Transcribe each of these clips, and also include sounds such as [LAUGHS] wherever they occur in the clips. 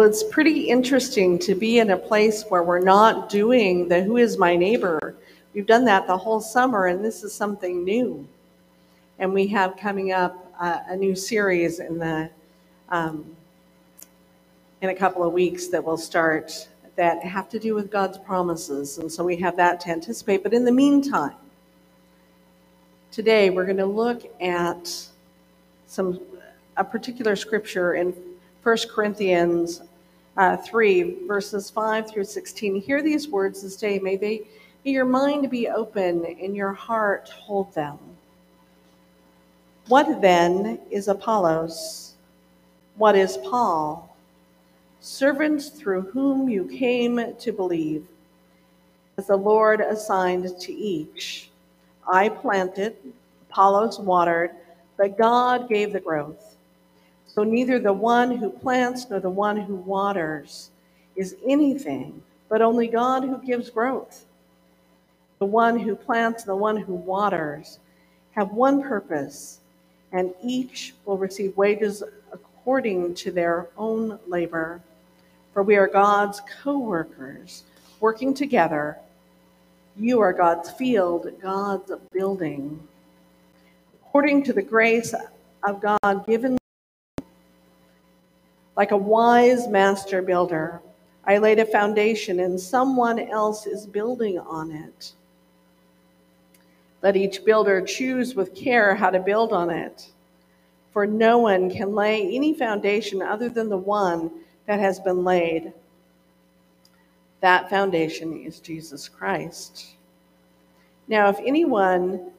Well, it's pretty interesting to be in a place where we're not doing the Who is My Neighbor. We've done that the whole summer, and this is something new. And we have coming up uh, a new series in the um, in a couple of weeks that will start that have to do with God's promises. And so we have that to anticipate. But in the meantime, today we're going to look at some a particular scripture in 1 Corinthians uh, 3, verses 5 through 16. Hear these words this day. May they may your mind be open and your heart hold them. What then is Apollos? What is Paul? servants through whom you came to believe, as the Lord assigned to each. I planted, Apollos watered, but God gave the growth. So neither the one who plants nor the one who waters is anything, but only God who gives growth. The one who plants and the one who waters have one purpose, and each will receive wages according to their own labor. For we are God's co workers, working together. You are God's field, God's building. According to the grace of God given, like a wise master builder, I laid a foundation and someone else is building on it. Let each builder choose with care how to build on it. For no one can lay any foundation other than the one that has been laid. That foundation is Jesus Christ. Now, if anyone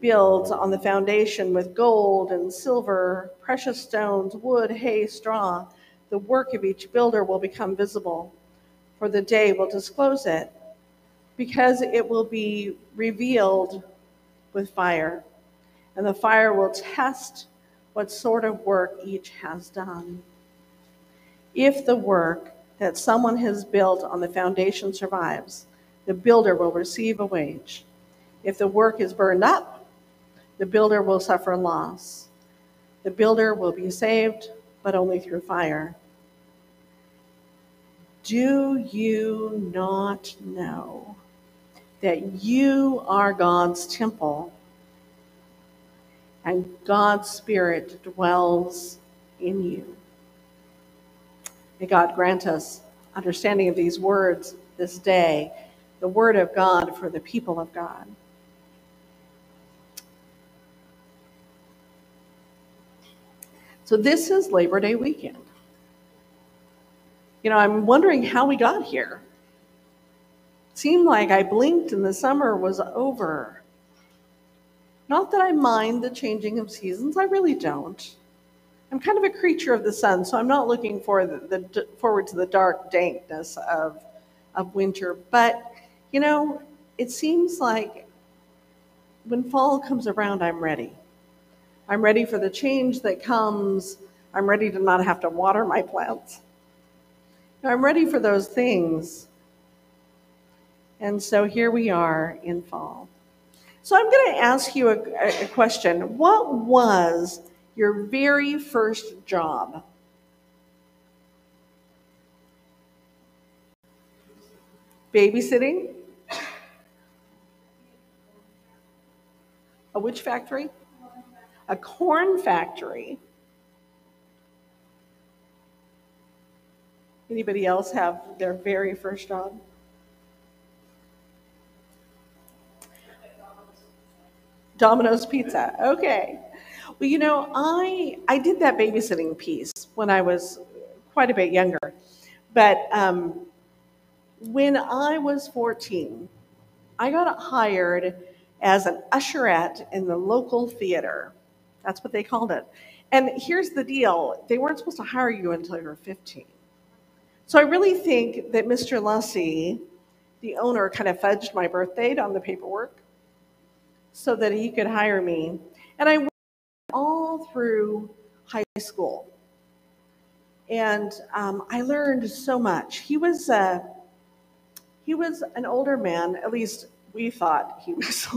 builds on the foundation with gold and silver, precious stones, wood, hay, straw, the work of each builder will become visible, for the day will disclose it, because it will be revealed with fire, and the fire will test what sort of work each has done. If the work that someone has built on the foundation survives, the builder will receive a wage. If the work is burned up, the builder will suffer loss. The builder will be saved, but only through fire. Do you not know that you are God's temple and God's Spirit dwells in you? May God grant us understanding of these words this day, the word of God for the people of God. So, this is Labor Day weekend. You know, I'm wondering how we got here. It seemed like I blinked and the summer was over. Not that I mind the changing of seasons, I really don't. I'm kind of a creature of the sun, so I'm not looking for the, the forward to the dark dankness of of winter. But you know, it seems like when fall comes around, I'm ready. I'm ready for the change that comes. I'm ready to not have to water my plants. I'm ready for those things. And so here we are in fall. So I'm going to ask you a, a question. What was your very first job? Babysitting? A which factory? A corn factory. Anybody else have their very first job? Domino's Pizza. Okay. Well, you know, I I did that babysitting piece when I was quite a bit younger, but um, when I was 14, I got hired as an usherette in the local theater. That's what they called it. And here's the deal: they weren't supposed to hire you until you were 15. So I really think that Mr. Lussey, the owner, kind of fudged my birth date on the paperwork so that he could hire me. And I went all through high school. And um, I learned so much. He was, uh, he was an older man, at least we thought he [LAUGHS] was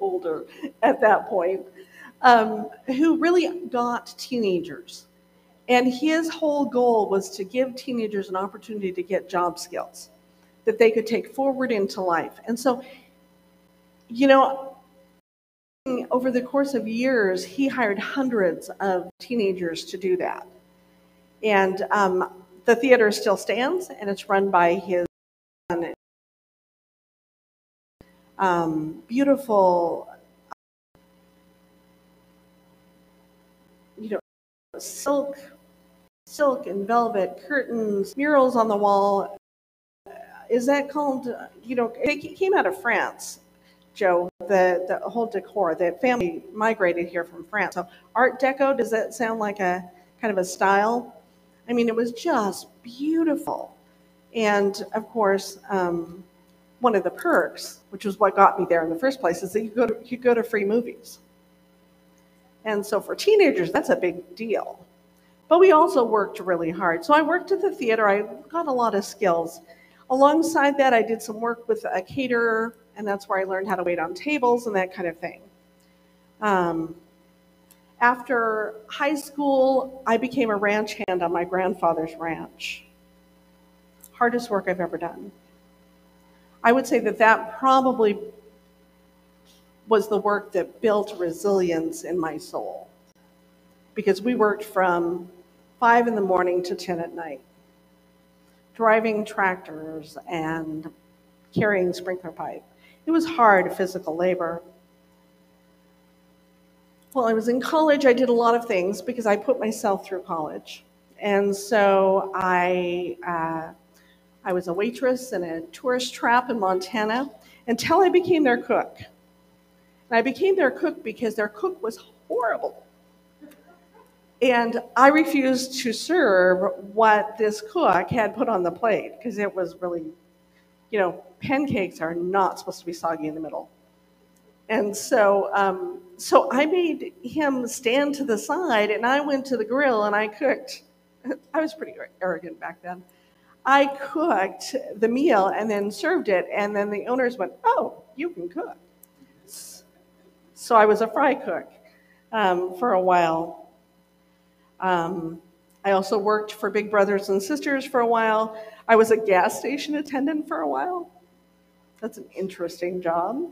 older at that point, um, who really got teenagers. And his whole goal was to give teenagers an opportunity to get job skills that they could take forward into life. And so, you know, over the course of years, he hired hundreds of teenagers to do that. And um, the theater still stands, and it's run by his. Um, beautiful, you know, silk, silk and velvet curtains, murals on the wall. Is that called? You know, it came out of France. Joe, the, the whole decor. The family migrated here from France. So Art Deco, does that sound like a kind of a style? I mean, it was just beautiful. And of course, um, one of the perks, which was what got me there in the first place, is that you go to, you go to free movies. And so for teenagers, that's a big deal. But we also worked really hard. So I worked at the theater. I got a lot of skills. Alongside that, I did some work with a caterer and that's where I learned how to wait on tables and that kind of thing. Um, after high school, I became a ranch hand on my grandfather's ranch. Hardest work I've ever done. I would say that that probably was the work that built resilience in my soul because we worked from 5 in the morning to 10 at night, driving tractors and carrying sprinkler pipe. It was hard physical labor. While I was in college, I did a lot of things because I put myself through college. And so I, uh, I was a waitress in a tourist trap in Montana until I became their cook. And I became their cook because their cook was horrible. And I refused to serve what this cook had put on the plate because it was really you know, pancakes are not supposed to be soggy in the middle. And so, um, so I made him stand to the side, and I went to the grill and I cooked. [LAUGHS] I was pretty arrogant back then. I cooked the meal and then served it, and then the owners went, "Oh, you can cook." So I was a fry cook um, for a while. Um, I also worked for Big Brothers and Sisters for a while. I was a gas station attendant for a while. That's an interesting job.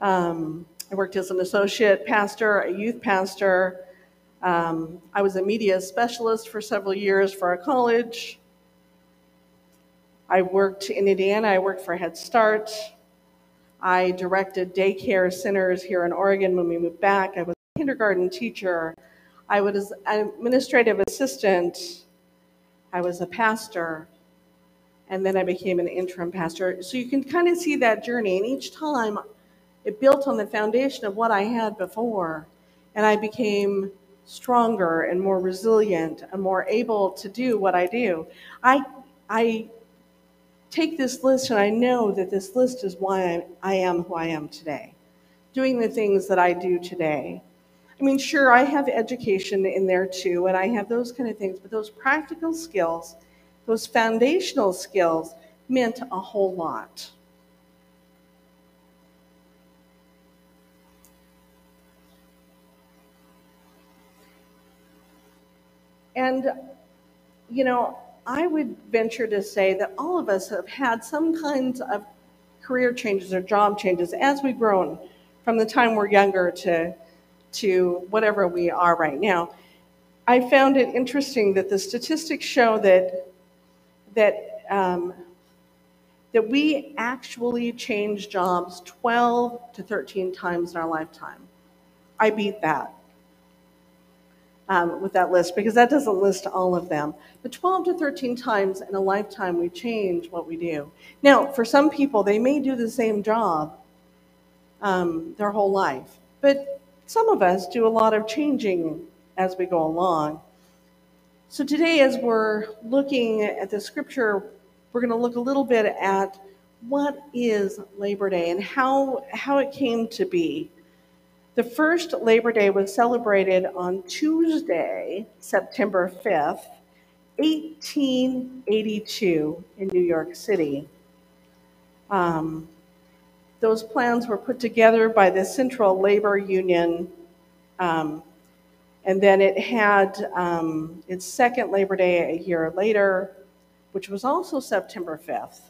Um, I worked as an associate pastor, a youth pastor. Um, I was a media specialist for several years for a college. I worked in Indiana, I worked for Head Start. I directed daycare centers here in Oregon when we moved back. I was a kindergarten teacher. I was an administrative assistant. I was a pastor and then I became an interim pastor. So you can kind of see that journey. And each time it built on the foundation of what I had before. And I became stronger and more resilient and more able to do what I do. I, I take this list and I know that this list is why I am who I am today, doing the things that I do today. I mean, sure, I have education in there too, and I have those kind of things, but those practical skills those foundational skills meant a whole lot. And, you know, I would venture to say that all of us have had some kinds of career changes or job changes as we've grown from the time we're younger to, to whatever we are right now. I found it interesting that the statistics show that that um, that we actually change jobs 12 to 13 times in our lifetime. I beat that um, with that list because that doesn't list all of them. But 12 to 13 times in a lifetime, we change what we do. Now, for some people, they may do the same job um, their whole life, but some of us do a lot of changing as we go along. So today, as we're looking at the scripture, we're going to look a little bit at what is Labor Day and how, how it came to be. The first Labor Day was celebrated on Tuesday, September 5th, 1882, in New York City. Um, those plans were put together by the Central Labor Union um, And then it had um, its second Labor Day a year later, which was also September 5th.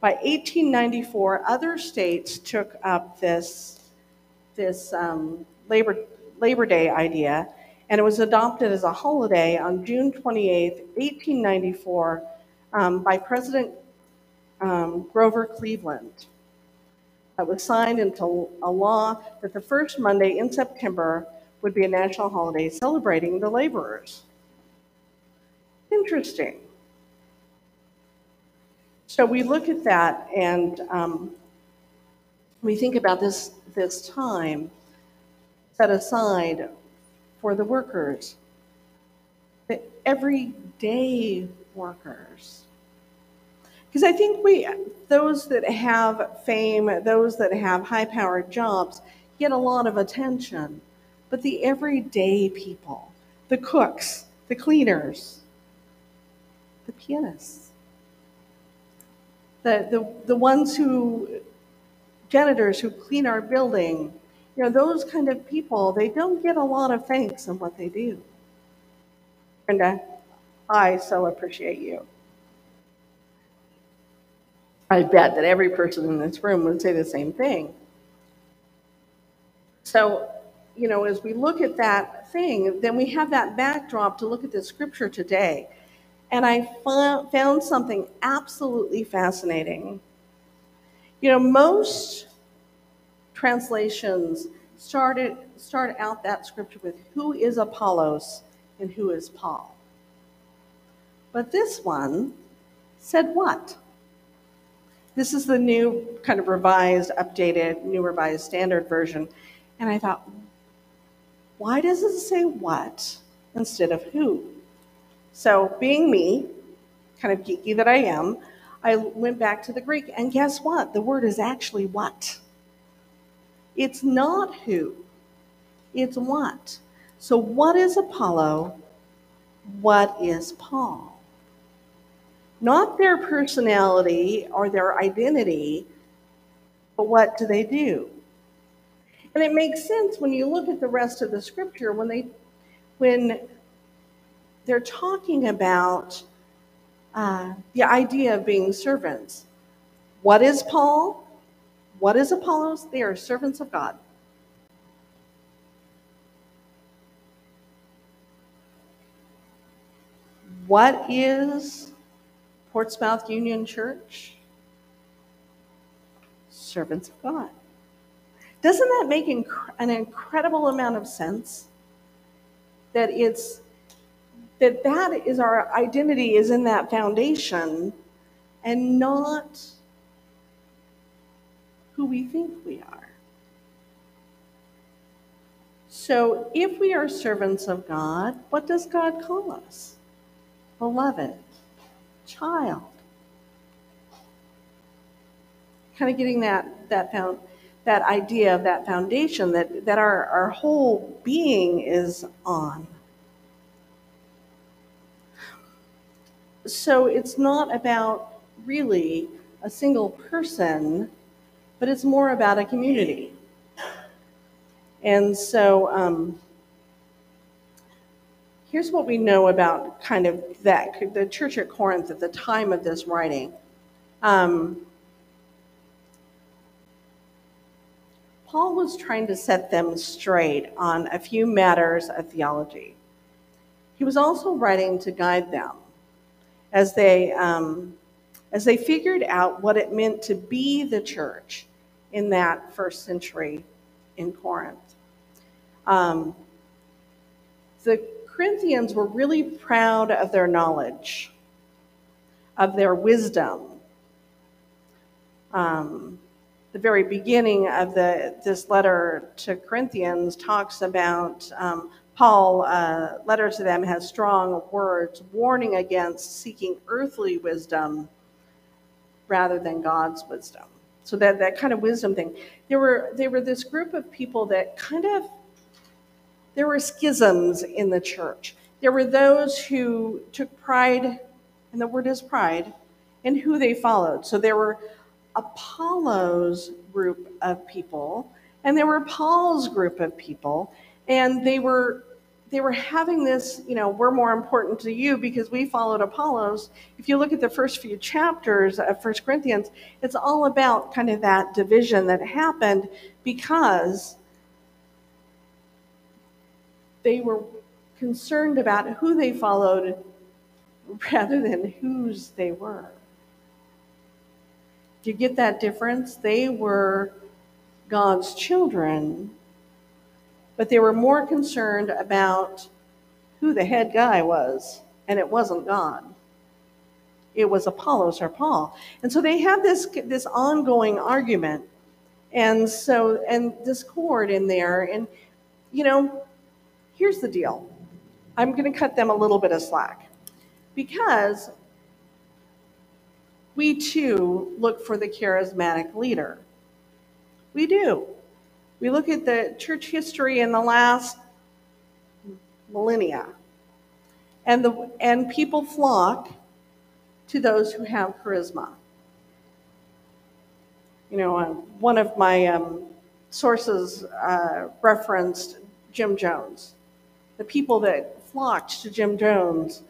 By 1894, other states took up this, this um, Labor, Labor Day idea, and it was adopted as a holiday on June 28, 1894, um, by President um, Grover Cleveland. That was signed into a law that the first Monday in September would be a national holiday celebrating the laborers. Interesting. So we look at that and um, we think about this, this time set aside for the workers, the everyday workers. Because I think we, those that have fame, those that have high powered jobs, get a lot of attention. But the everyday people, the cooks, the cleaners, the pianists, the, the, the ones who, janitors who clean our building, you know, those kind of people, they don't get a lot of thanks in what they do. Brenda, I so appreciate you. I bet that every person in this room would say the same thing. So, you know, as we look at that thing, then we have that backdrop to look at the scripture today. And I found something absolutely fascinating. You know, most translations started start out that scripture with who is Apollos and who is Paul. But this one said what? This is the new kind of revised, updated, new revised standard version. And I thought, why does it say what instead of who? So, being me, kind of geeky that I am, I went back to the Greek, and guess what? The word is actually what. It's not who, it's what. So, what is Apollo? What is Paul? Not their personality or their identity, but what do they do? And it makes sense when you look at the rest of the scripture when they when they're talking about uh, the idea of being servants. What is Paul? What is Apollos? They are servants of God. What is Portsmouth Union Church? Servants of God. Doesn't that make inc- an incredible amount of sense? That it's that that is our identity is in that foundation and not who we think we are. So, if we are servants of God, what does God call us? Beloved, child. Kind of getting that that found that idea of that foundation that, that our, our whole being is on. So it's not about really a single person but it's more about a community. And so um, here's what we know about kind of that the church at Corinth at the time of this writing. Um, Paul was trying to set them straight on a few matters of theology. He was also writing to guide them as they um, as they figured out what it meant to be the church in that first century in Corinth. Um, the Corinthians were really proud of their knowledge, of their wisdom. Um, the very beginning of the, this letter to Corinthians talks about um, Paul, uh, letter to them has strong words warning against seeking earthly wisdom rather than God's wisdom. So that, that kind of wisdom thing. There were, they were this group of people that kind of, there were schisms in the church. There were those who took pride, and the word is pride, in who they followed. So there were Apollo's group of people, and there were Paul's group of people, And they were they were having this, you know, we're more important to you because we followed Apollos. If you look at the first few chapters of First Corinthians, it's all about kind of that division that happened because they were concerned about who they followed rather than whose they were. Do you get that difference? They were God's children, but they were more concerned about who the head guy was, and it wasn't God. It was Apollos or Paul. And so they have this, this ongoing argument and so and discord in there. And you know, here's the deal. I'm going to cut them a little bit of slack because we too look for the charismatic leader. We do. We look at the church history in the last millennia, and, the, and people flock to those who have charisma. You know, uh, one of my um, sources uh, referenced Jim Jones. The people that flocked to Jim Jones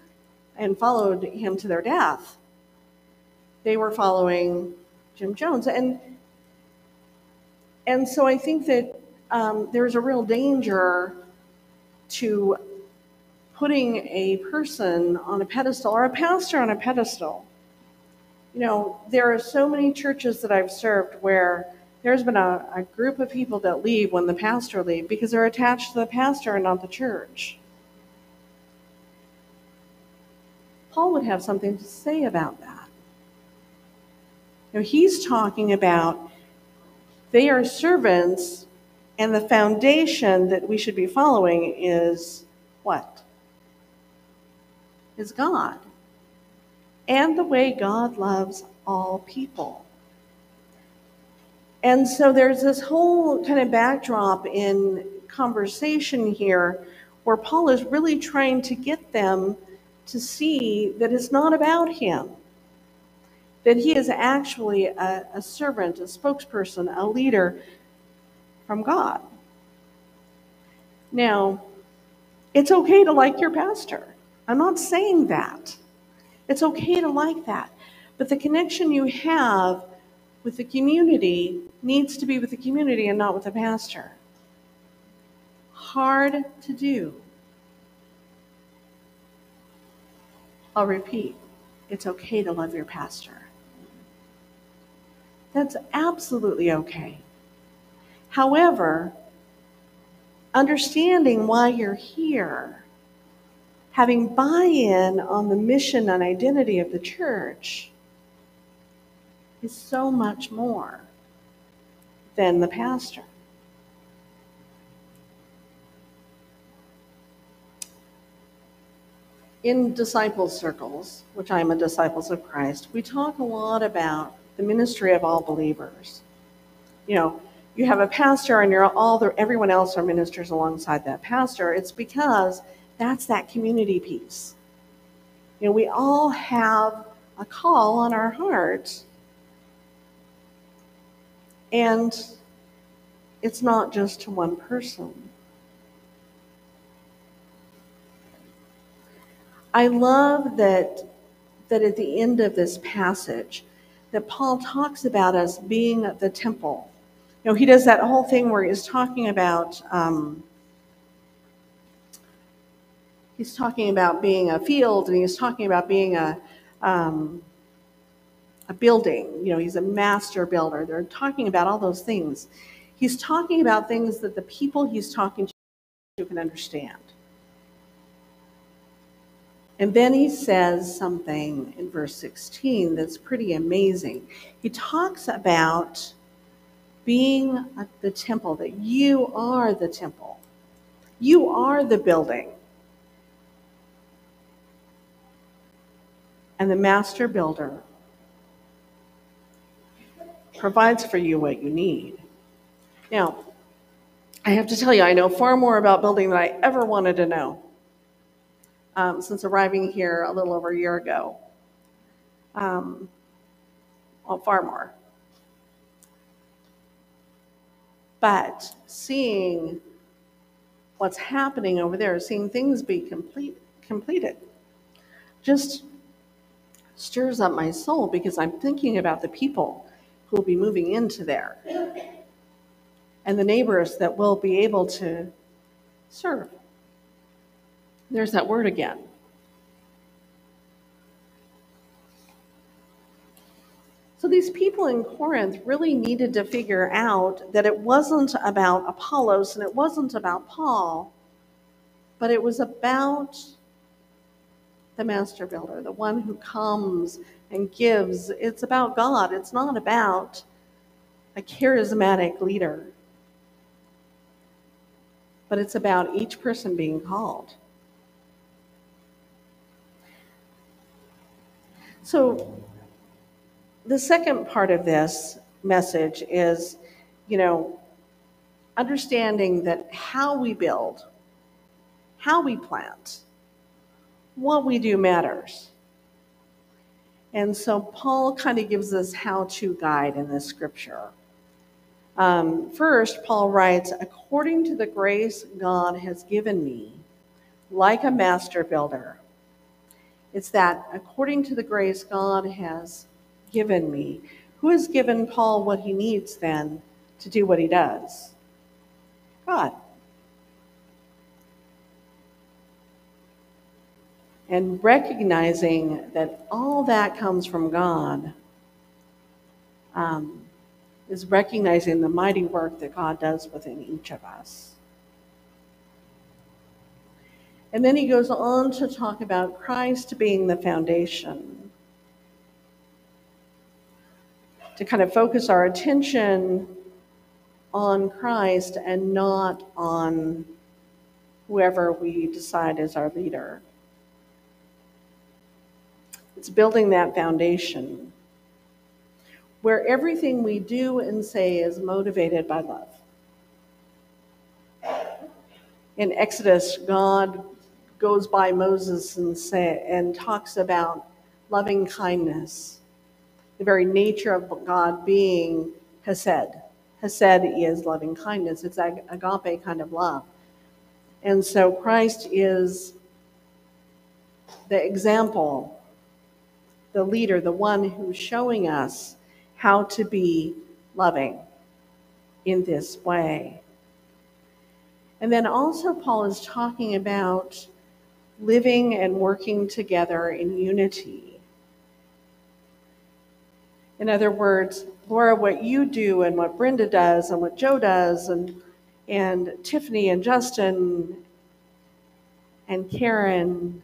and followed him to their death, they were following Jim Jones. And, and so I think that um, there's a real danger to putting a person on a pedestal or a pastor on a pedestal. You know, there are so many churches that I've served where there's been a, a group of people that leave when the pastor leave because they're attached to the pastor and not the church. Paul would have something to say about that. You know, he's talking about they are servants, and the foundation that we should be following is what? Is God. And the way God loves all people. And so there's this whole kind of backdrop in conversation here where Paul is really trying to get them to see that it's not about him, that he is actually a, a servant, a spokesperson, a leader from God. Now, it's okay to like your pastor. I'm not saying that. It's okay to like that. But the connection you have with the community needs to be with the community and not with the pastor. Hard to do. I'll repeat it's okay to love your pastor. That's absolutely okay. However, understanding why you're here, having buy in on the mission and identity of the church, is so much more than the pastor. in disciples circles, which I'm a disciples of Christ, we talk a lot about the ministry of all believers. You know, you have a pastor and you're all the everyone else are ministers alongside that pastor. It's because that's that community piece. You know, we all have a call on our hearts. And it's not just to one person. I love that, that at the end of this passage, that Paul talks about us being the temple. You know, he does that whole thing where he's talking about um, he's talking about being a field, and he's talking about being a um, a building. You know, he's a master builder. They're talking about all those things. He's talking about things that the people he's talking to can understand. And then he says something in verse 16 that's pretty amazing. He talks about being the temple, that you are the temple, you are the building. And the master builder provides for you what you need. Now, I have to tell you, I know far more about building than I ever wanted to know um, since arriving here a little over a year ago. Um, well, far more. But seeing what's happening over there, seeing things be complete, completed, just stirs up my soul because I'm thinking about the people who will be moving into there and the neighbors that will be able to serve. There's that word again. So these people in Corinth really needed to figure out that it wasn't about Apollos and it wasn't about Paul, but it was about the master builder, the one who comes and gives. It's about God, it's not about a charismatic leader, but it's about each person being called. So, the second part of this message is, you know, understanding that how we build, how we plant, what we do matters. And so Paul kind of gives us how to guide in this scripture. Um, first, Paul writes, according to the grace God has given me, like a master builder. It's that according to the grace God has given me. Who has given Paul what he needs then to do what he does? God. And recognizing that all that comes from God um, is recognizing the mighty work that God does within each of us. And then he goes on to talk about Christ being the foundation to kind of focus our attention on Christ and not on whoever we decide is our leader. It's building that foundation where everything we do and say is motivated by love. In Exodus, God goes by Moses and, say, and talks about loving kindness the very nature of God being Hesed. Hesed is loving kindness, it's agape kind of love. And so Christ is the example, the leader, the one who's showing us how to be loving in this way. And then also, Paul is talking about living and working together in unity in other words, Laura, what you do and what Brenda does and what Joe does and and Tiffany and Justin and Karen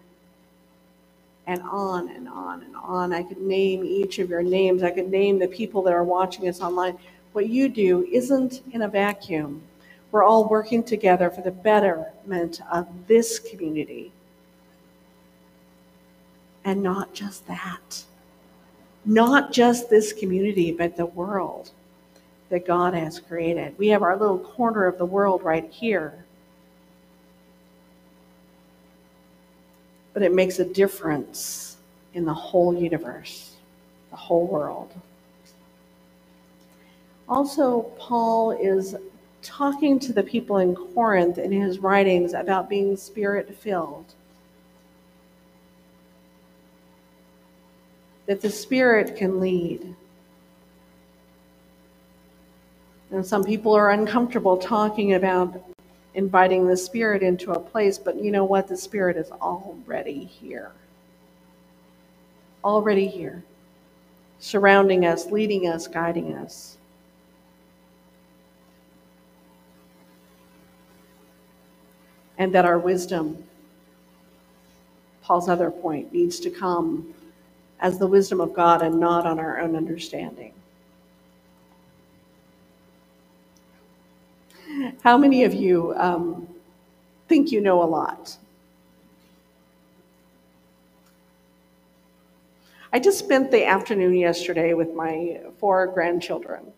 and on and on and on. I could name each of your names. I could name the people that are watching us online. What you do isn't in a vacuum. We're all working together for the betterment of this community. And not just that not just this community, but the world that God has created. We have our little corner of the world right here. But it makes a difference in the whole universe, the whole world. Also, Paul is talking to the people in Corinth in his writings about being spirit filled. That the Spirit can lead. And some people are uncomfortable talking about inviting the Spirit into a place, but you know what? The Spirit is already here. Already here, surrounding us, leading us, guiding us. And that our wisdom, Paul's other point, needs to come as the wisdom of God and not on our own understanding. How many of you um, think you know a lot? I just spent the afternoon yesterday with my four grandchildren,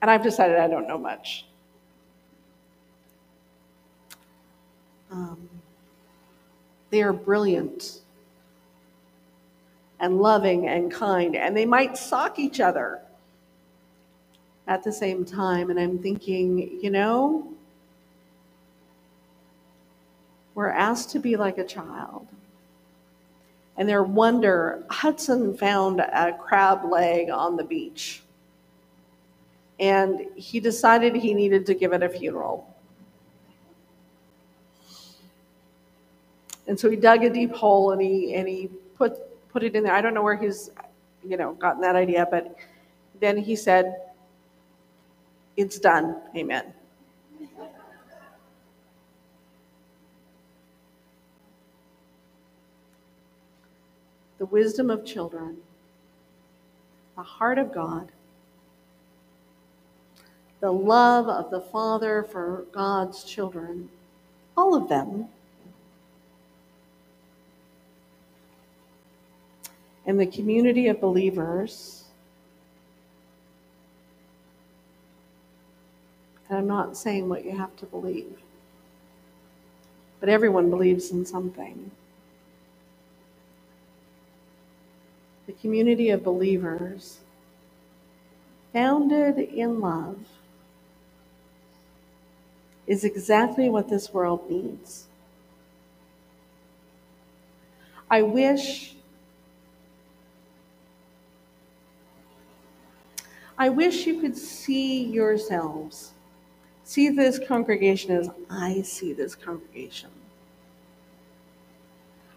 and I've decided I don't know much. Um, they are brilliant and loving and kind, and they might sock each other at the same time. And I'm thinking, you know, we're asked to be like a child. And their wonder, Hudson found a crab leg on the beach. And he decided he needed to give it a funeral. And so he dug a deep hole and he and he put put it in there. I don't know where he's you know gotten that idea, but then he said, It's done. Amen. the wisdom of children, the heart of God, the love of the Father for God's children, all of them, and the community of believers. And I'm not saying what you have to believe, but everyone believes in something. the community of believers founded in love is exactly what this world needs. I wish I wish you could see yourselves. See this congregation as I see this congregation.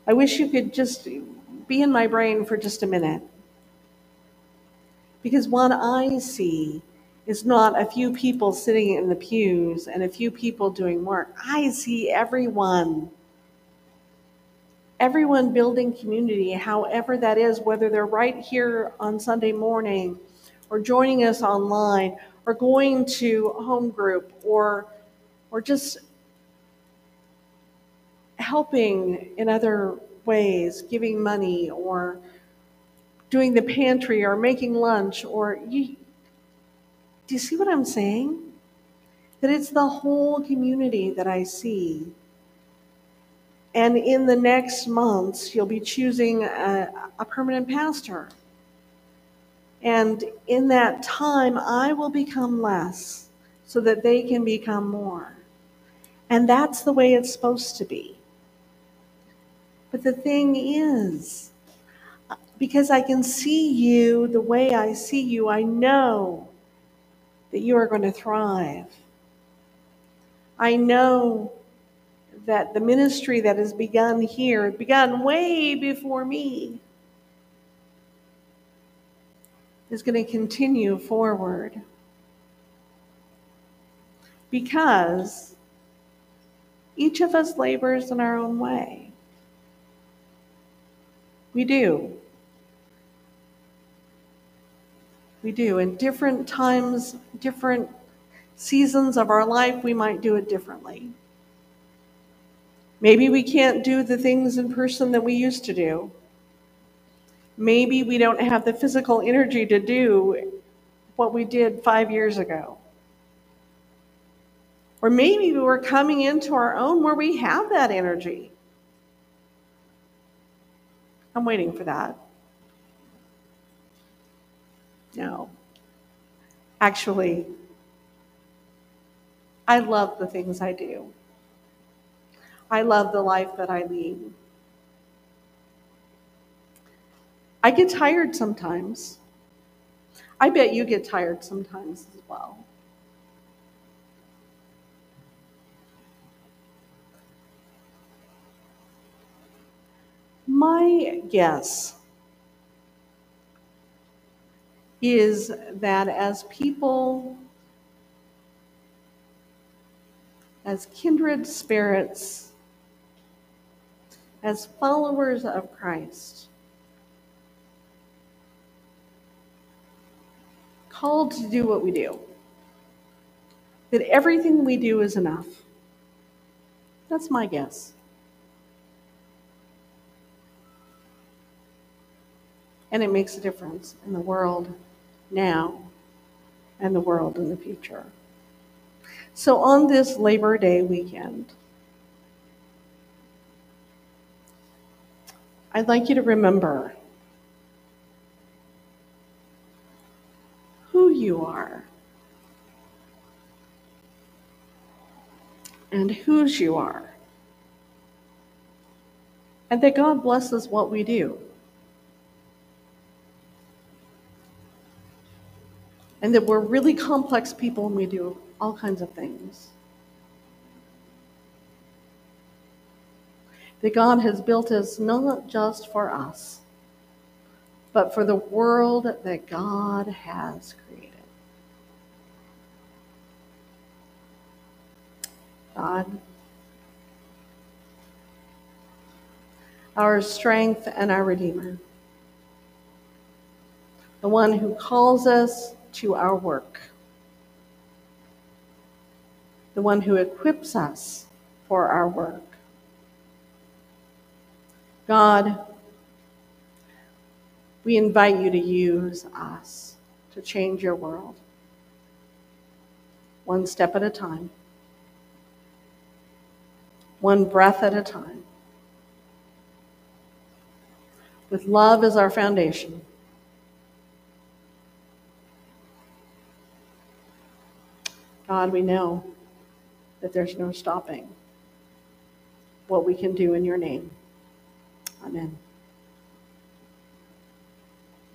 I wish you could just be in my brain for just a minute. Because what I see is not a few people sitting in the pews and a few people doing work. I see everyone. Everyone building community, however that is, whether they're right here on Sunday morning or joining us online or going to home group or or just helping in other ways, giving money or doing the pantry or making lunch or you do you see what I'm saying? That it's the whole community that I see. And in the next months, you'll be choosing a, a permanent pastor. And in that time, I will become less so that they can become more. And that's the way it's supposed to be. But the thing is, because I can see you the way I see you, I know that you are going to thrive. I know that the ministry that has begun here, begun way before me, is going to continue forward. Because each of us labors in our own way. We do. We do. In different times, different seasons of our life, we might do it differently. Maybe we can't do the things in person that we used to do. Maybe we don't have the physical energy to do what we did five years ago. Or maybe we're coming into our own where we have that energy. I'm waiting for that. No. Actually, I love the things I do. I love the life that I lead. I get tired sometimes. I bet you get tired sometimes as well. My guess is that as people, as kindred spirits, as followers of Christ, called to do what we do, that everything we do is enough. That's my guess. And it makes a difference in the world now and the world in the future. So, on this Labor Day weekend, I'd like you to remember who you are and whose you are. and that God blesses what we do. And that we're really complex people and we do all kinds of things. That God has built us not just for us, but for the world that God has created. God, our strength and our Redeemer, the one who calls us to our work, the one who equips us for our work. God, we invite you to use us to change your world, one step at a time, one breath at a time. With love as our foundation. God, we know that there's no stopping what we can do in your name. Amen.